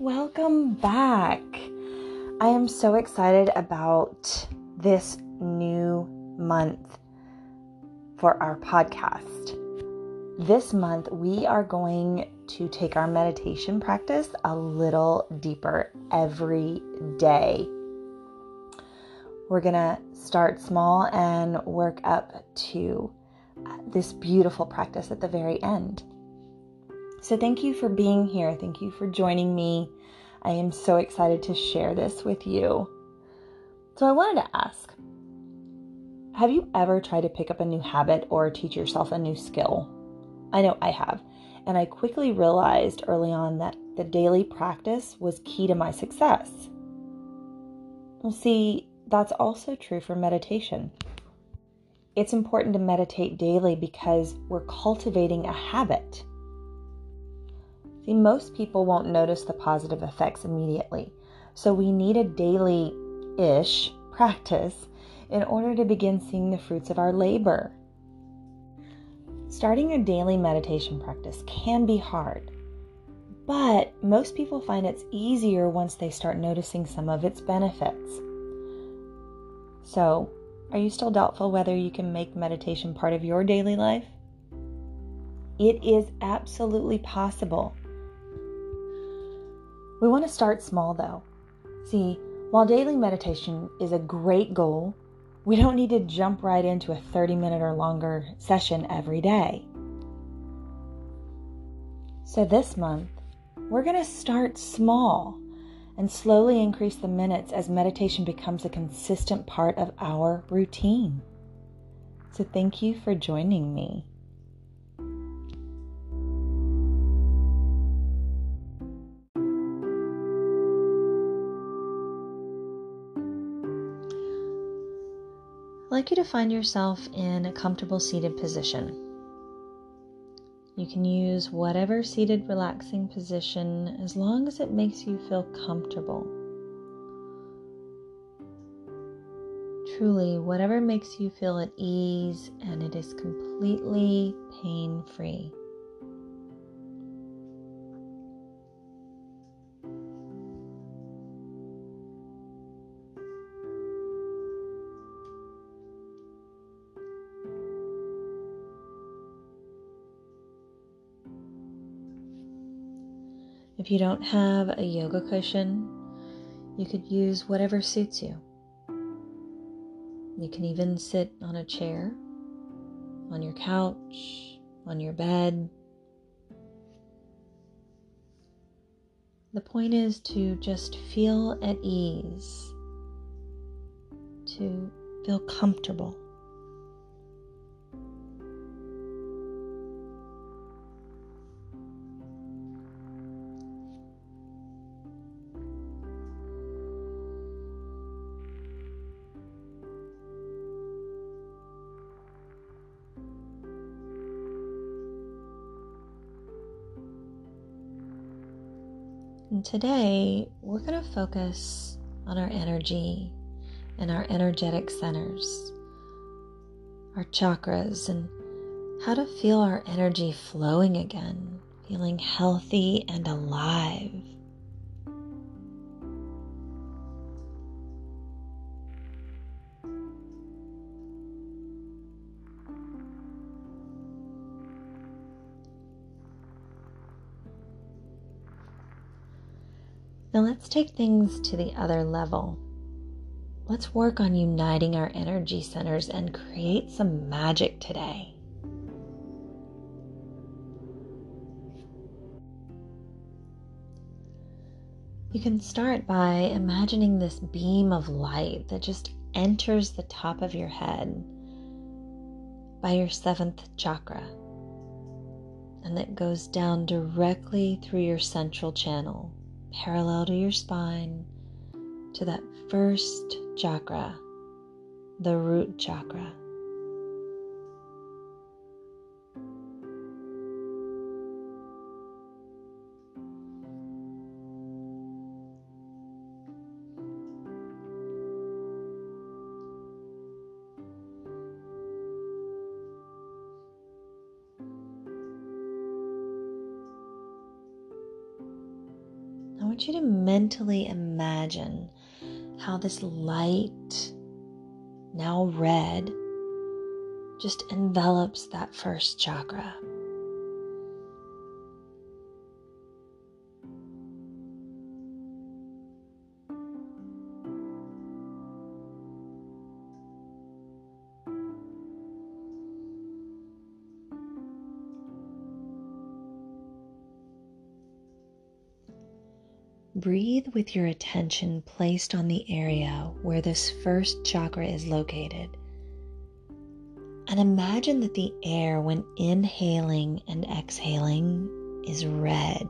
Welcome back. I am so excited about this new month for our podcast. This month, we are going to take our meditation practice a little deeper every day. We're going to start small and work up to this beautiful practice at the very end. So, thank you for being here. Thank you for joining me. I am so excited to share this with you. So, I wanted to ask Have you ever tried to pick up a new habit or teach yourself a new skill? I know I have. And I quickly realized early on that the daily practice was key to my success. Well, see, that's also true for meditation. It's important to meditate daily because we're cultivating a habit. See, most people won't notice the positive effects immediately. So we need a daily ish practice in order to begin seeing the fruits of our labor. Starting a daily meditation practice can be hard, but most people find it's easier once they start noticing some of its benefits. So, are you still doubtful whether you can make meditation part of your daily life? It is absolutely possible. We want to start small though. See, while daily meditation is a great goal, we don't need to jump right into a 30 minute or longer session every day. So this month, we're going to start small and slowly increase the minutes as meditation becomes a consistent part of our routine. So thank you for joining me. Like you to find yourself in a comfortable seated position. You can use whatever seated relaxing position as long as it makes you feel comfortable. Truly, whatever makes you feel at ease and it is completely pain free. If you don't have a yoga cushion, you could use whatever suits you. You can even sit on a chair, on your couch, on your bed. The point is to just feel at ease, to feel comfortable. Today we're going to focus on our energy and our energetic centers, our chakras, and how to feel our energy flowing again, feeling healthy and alive. Let's take things to the other level. Let's work on uniting our energy centers and create some magic today. You can start by imagining this beam of light that just enters the top of your head by your seventh chakra and that goes down directly through your central channel parallel to your spine to that first chakra, the root chakra. Mentally imagine how this light, now red, just envelops that first chakra. Breathe with your attention placed on the area where this first chakra is located. And imagine that the air, when inhaling and exhaling, is red.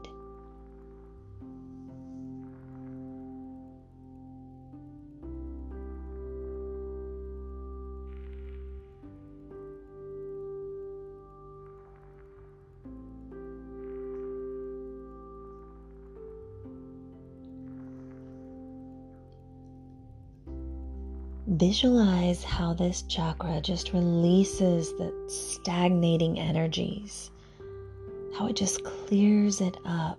Visualize how this chakra just releases the stagnating energies, how it just clears it up.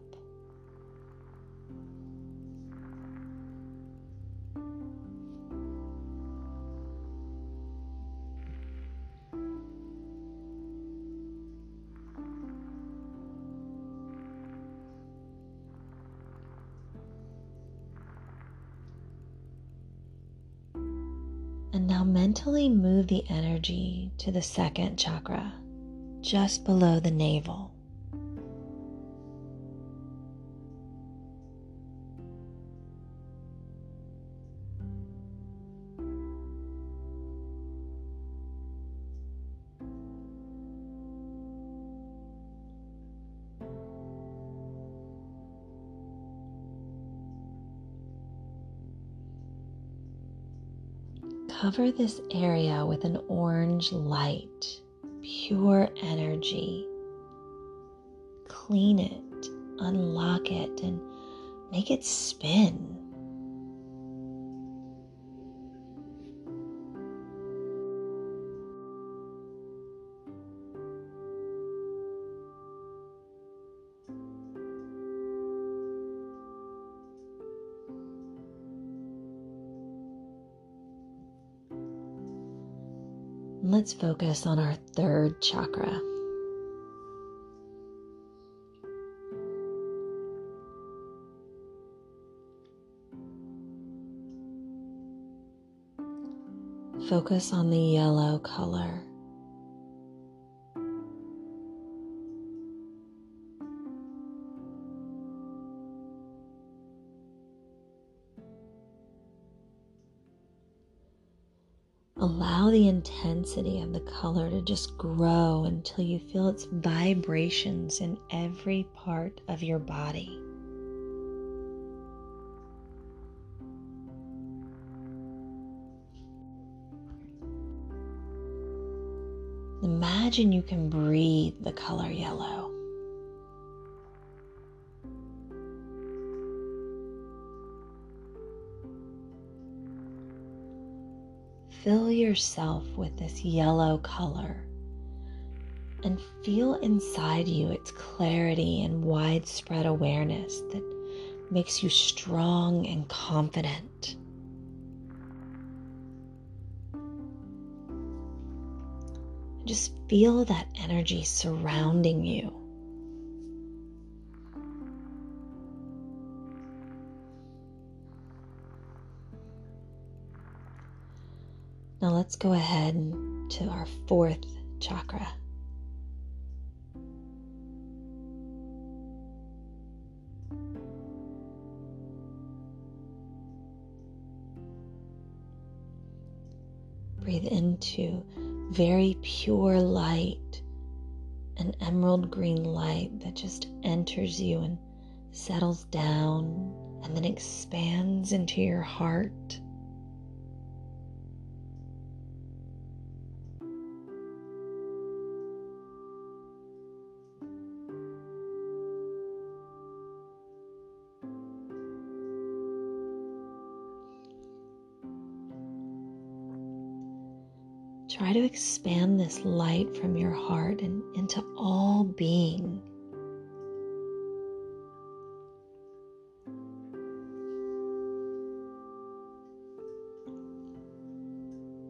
Mentally move the energy to the second chakra, just below the navel. Cover this area with an orange light, pure energy. Clean it, unlock it, and make it spin. Let's focus on our third chakra. Focus on the yellow color. The intensity of the color to just grow until you feel its vibrations in every part of your body. Imagine you can breathe the color yellow. Fill yourself with this yellow color and feel inside you its clarity and widespread awareness that makes you strong and confident. Just feel that energy surrounding you. Let's go ahead to our fourth chakra. Breathe into very pure light, an emerald green light that just enters you and settles down and then expands into your heart. Try to expand this light from your heart and into all being.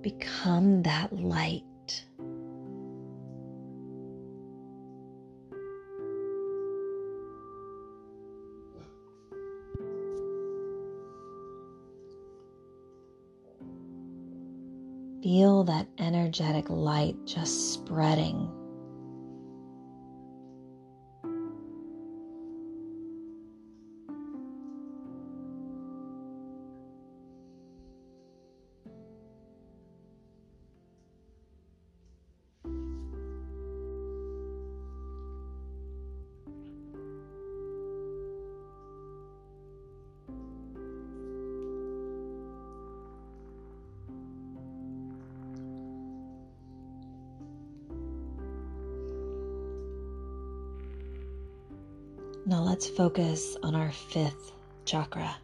Become that light. Energetic light just spreading Now let's focus on our fifth chakra.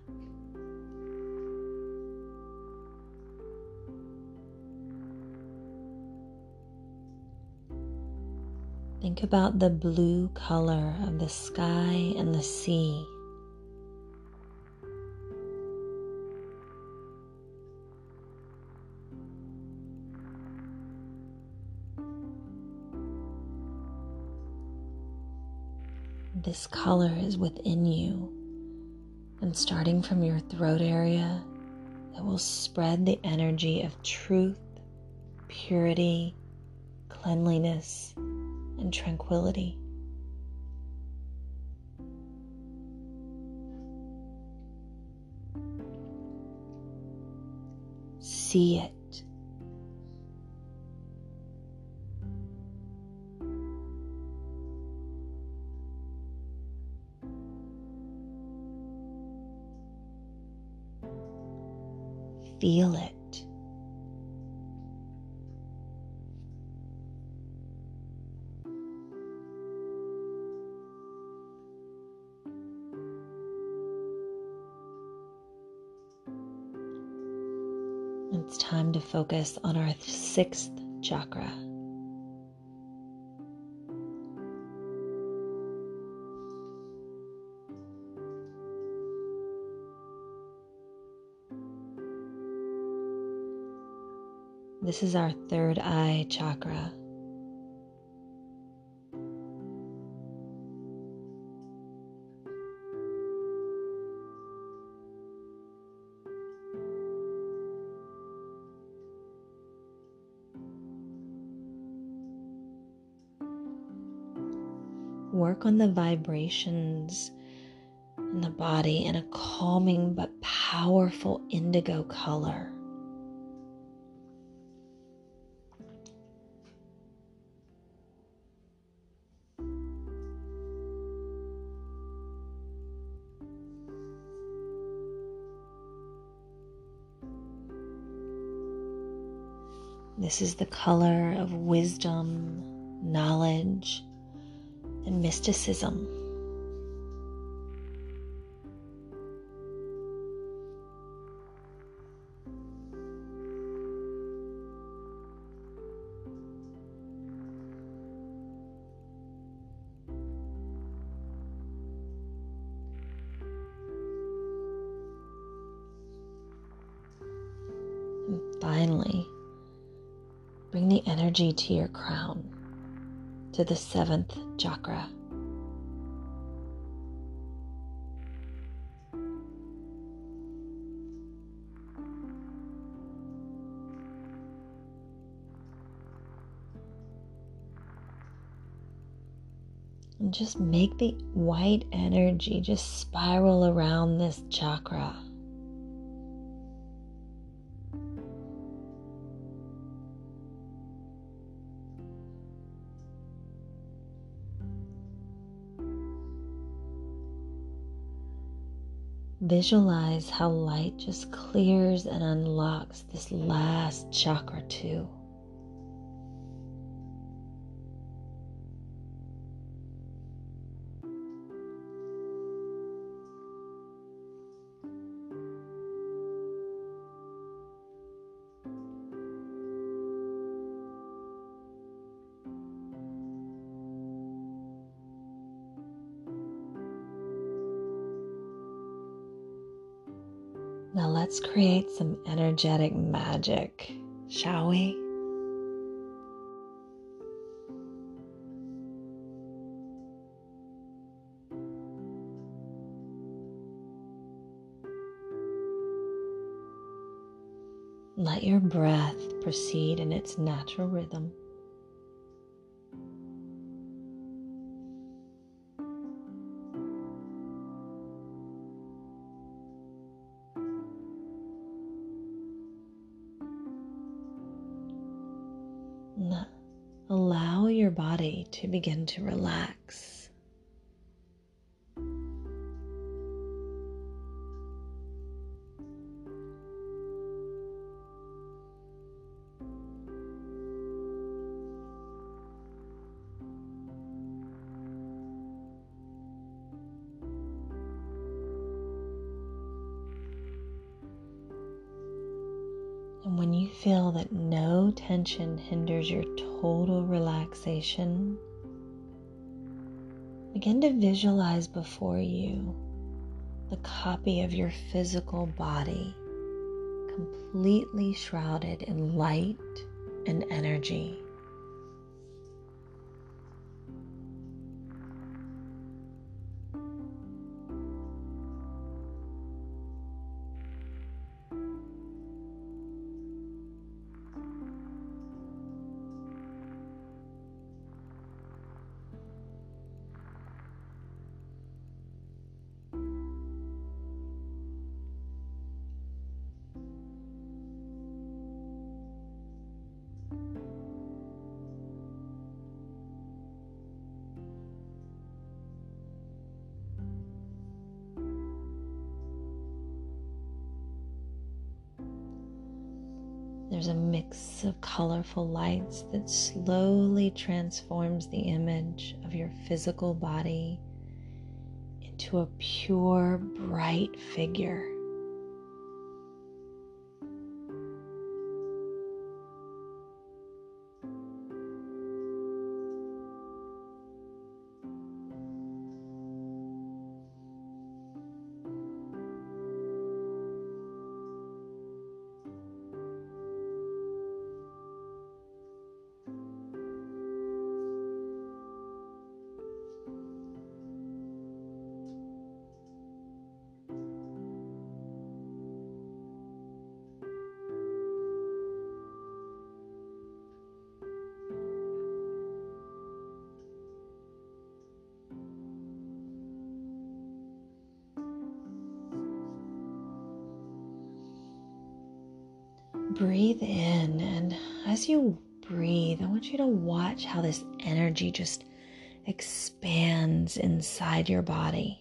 Think about the blue color of the sky and the sea. This color is within you, and starting from your throat area, it will spread the energy of truth, purity, cleanliness, and tranquility. See it. Feel it. It's time to focus on our sixth chakra. This is our third eye chakra. Work on the vibrations in the body in a calming but powerful indigo color. This is the color of wisdom, knowledge, and mysticism. Energy to your crown, to the seventh chakra. And just make the white energy just spiral around this chakra. Visualize how light just clears and unlocks this last chakra, too. Let's create some energetic magic shall we? Let your breath proceed in its natural rhythm. Begin to relax. And when you feel that no tension hinders your total relaxation, begin to visualize before you the copy of your physical body completely shrouded in light and energy. Colorful lights that slowly transforms the image of your physical body into a pure, bright figure. Breathe in, and as you breathe, I want you to watch how this energy just expands inside your body.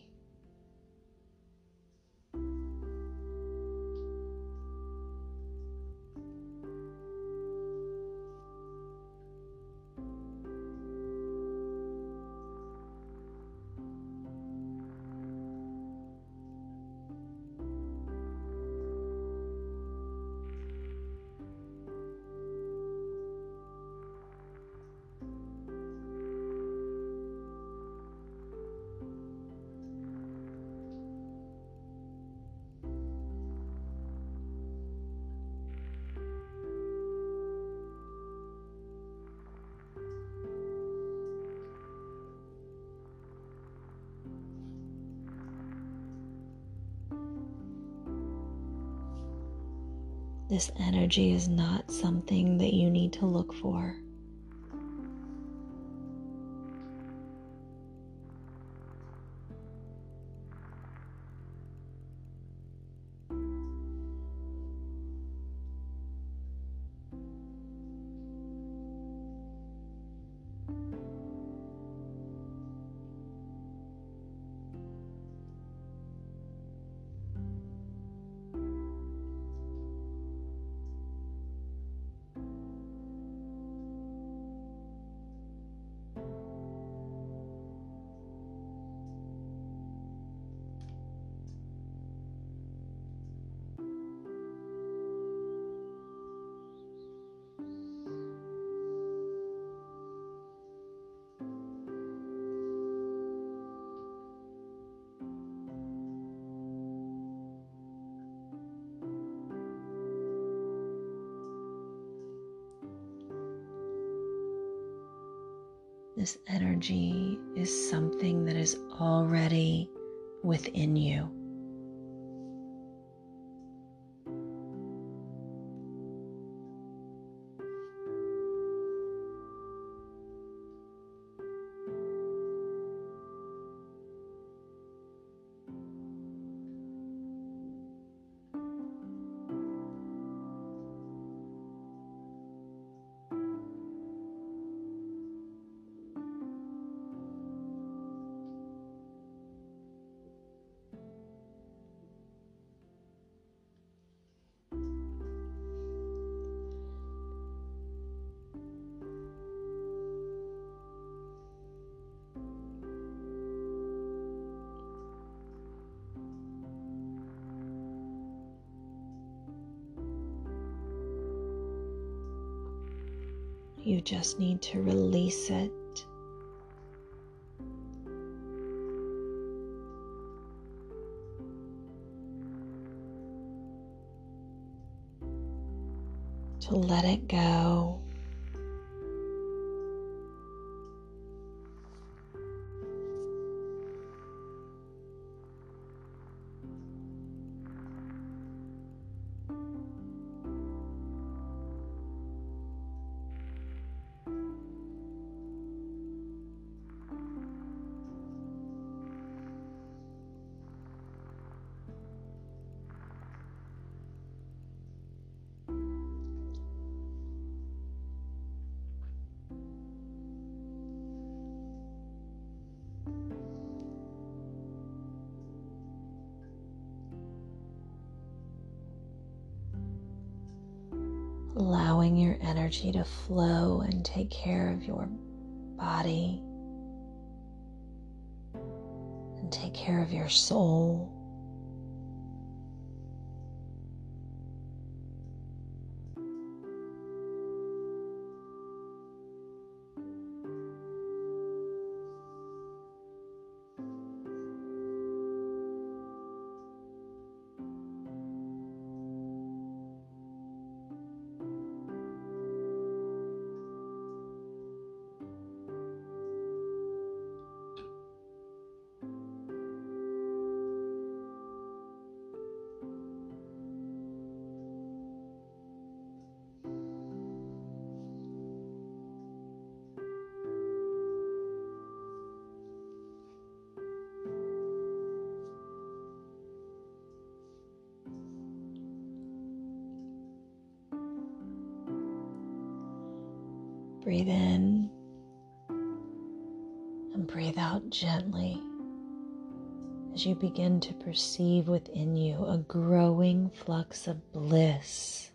This energy is not something that you need to look for. This energy is something that is already within you. You just need to release it. To let it go. Allowing your energy to flow and take care of your body and take care of your soul. Breathe in and breathe out gently as you begin to perceive within you a growing flux of bliss.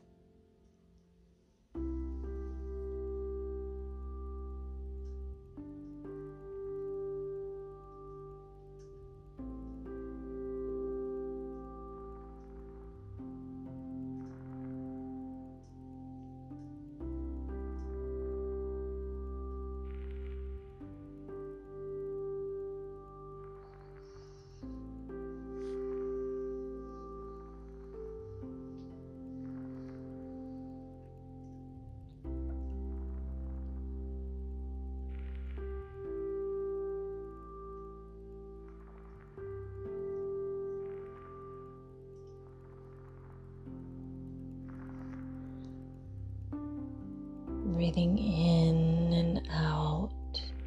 Breathing in and out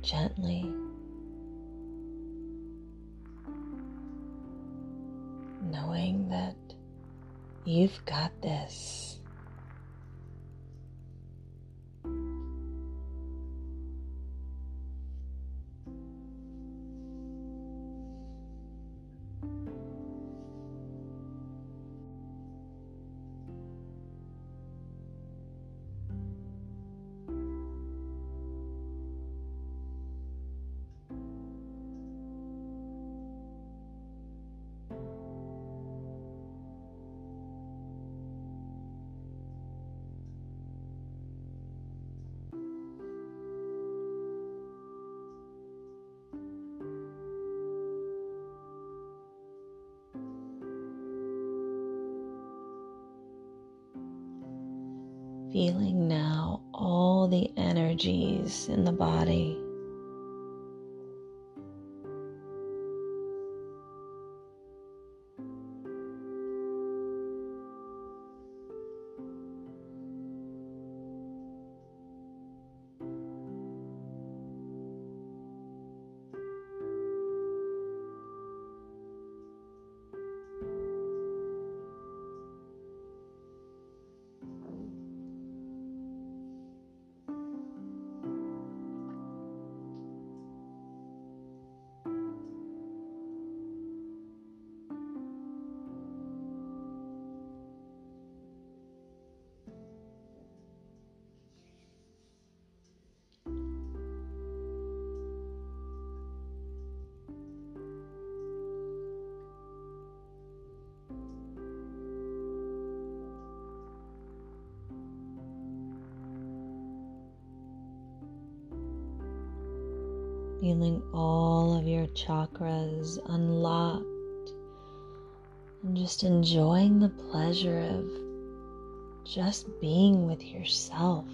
gently. Knowing that you've got this. All the energies in the body chakras unlocked and just enjoying the pleasure of just being with yourself.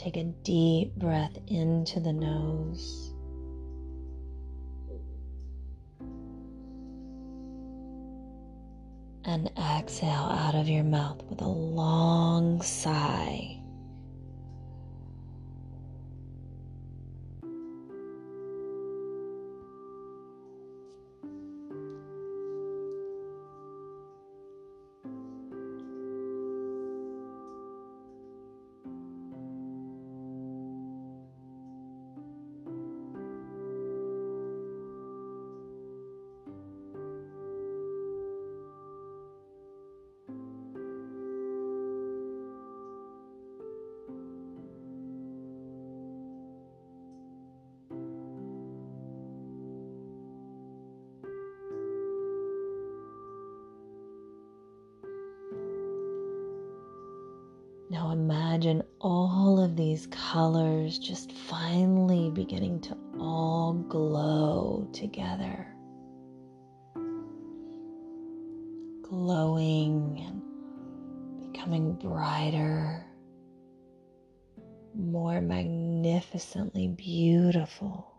Take a deep breath into the nose. And exhale out of your mouth with a long sigh. Magnificently beautiful.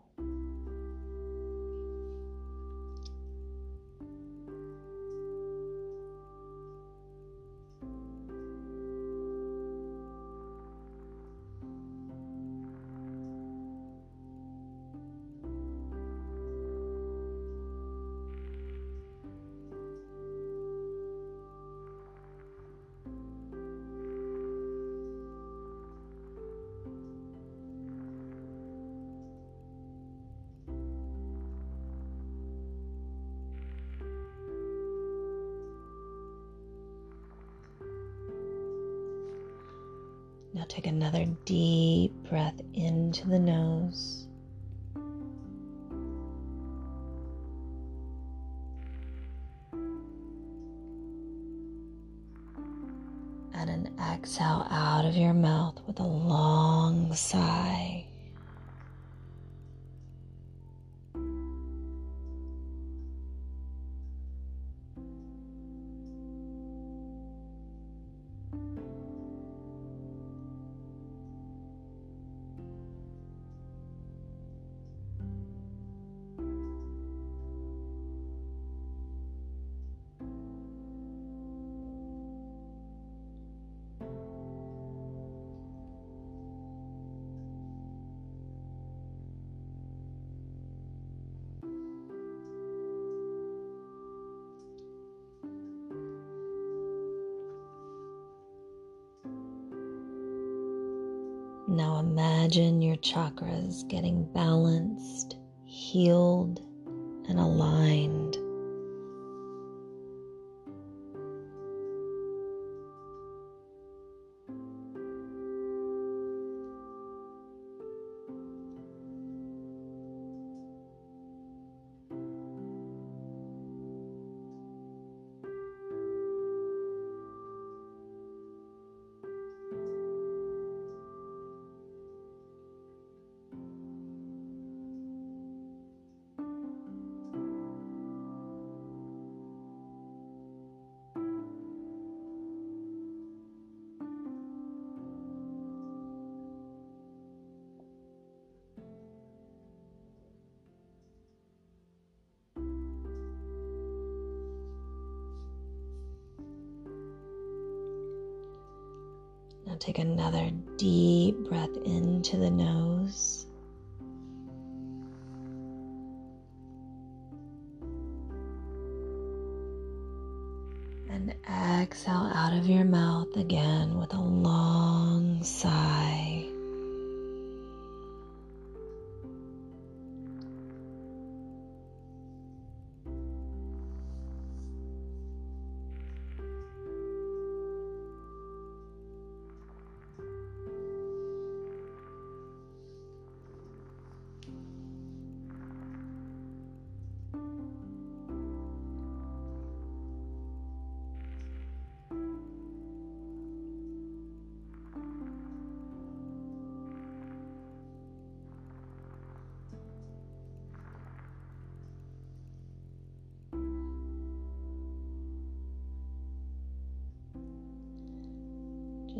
Now imagine your chakras getting balanced, healed, and aligned. take another deep breath into the nose. And exhale out of your mouth again with a long sigh.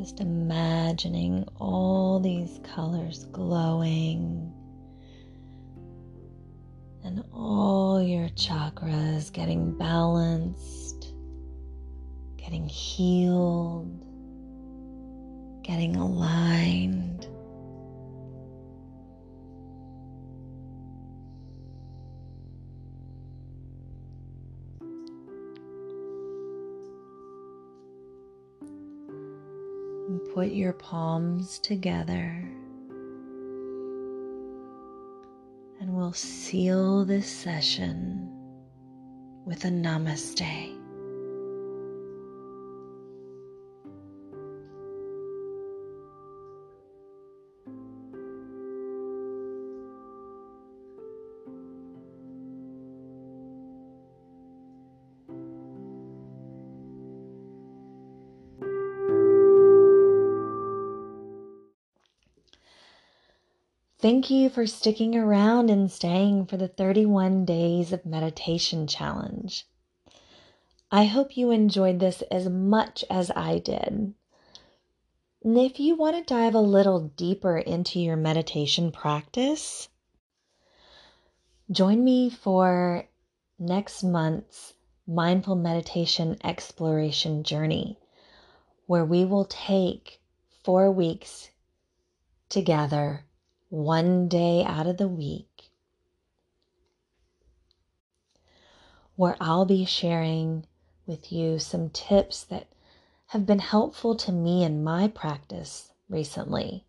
Just imagining all these colors glowing and all your chakras getting balanced, getting healed, getting aligned. Put your palms together and we'll seal this session with a namaste. Thank you for sticking around and staying for the 31 Days of Meditation Challenge. I hope you enjoyed this as much as I did. And if you want to dive a little deeper into your meditation practice, join me for next month's Mindful Meditation Exploration Journey, where we will take four weeks together one day out of the week where I'll be sharing with you some tips that have been helpful to me in my practice recently.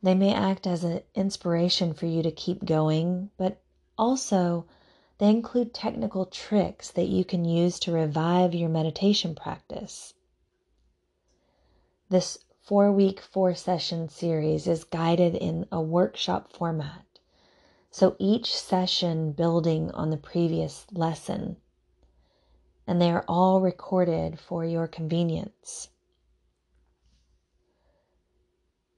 They may act as an inspiration for you to keep going, but also they include technical tricks that you can use to revive your meditation practice. This four week, four session series is guided in a workshop format. So each session building on the previous lesson. And they are all recorded for your convenience.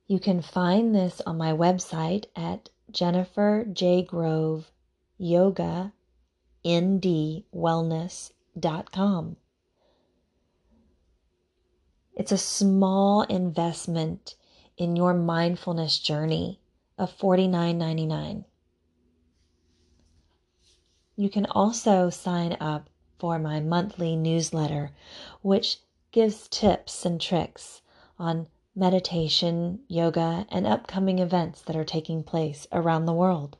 You can find this on my website at jenniferjgroveyogaindwellness.com. It's a small investment in your mindfulness journey of $49.99. You can also sign up for my monthly newsletter, which gives tips and tricks on meditation, yoga, and upcoming events that are taking place around the world.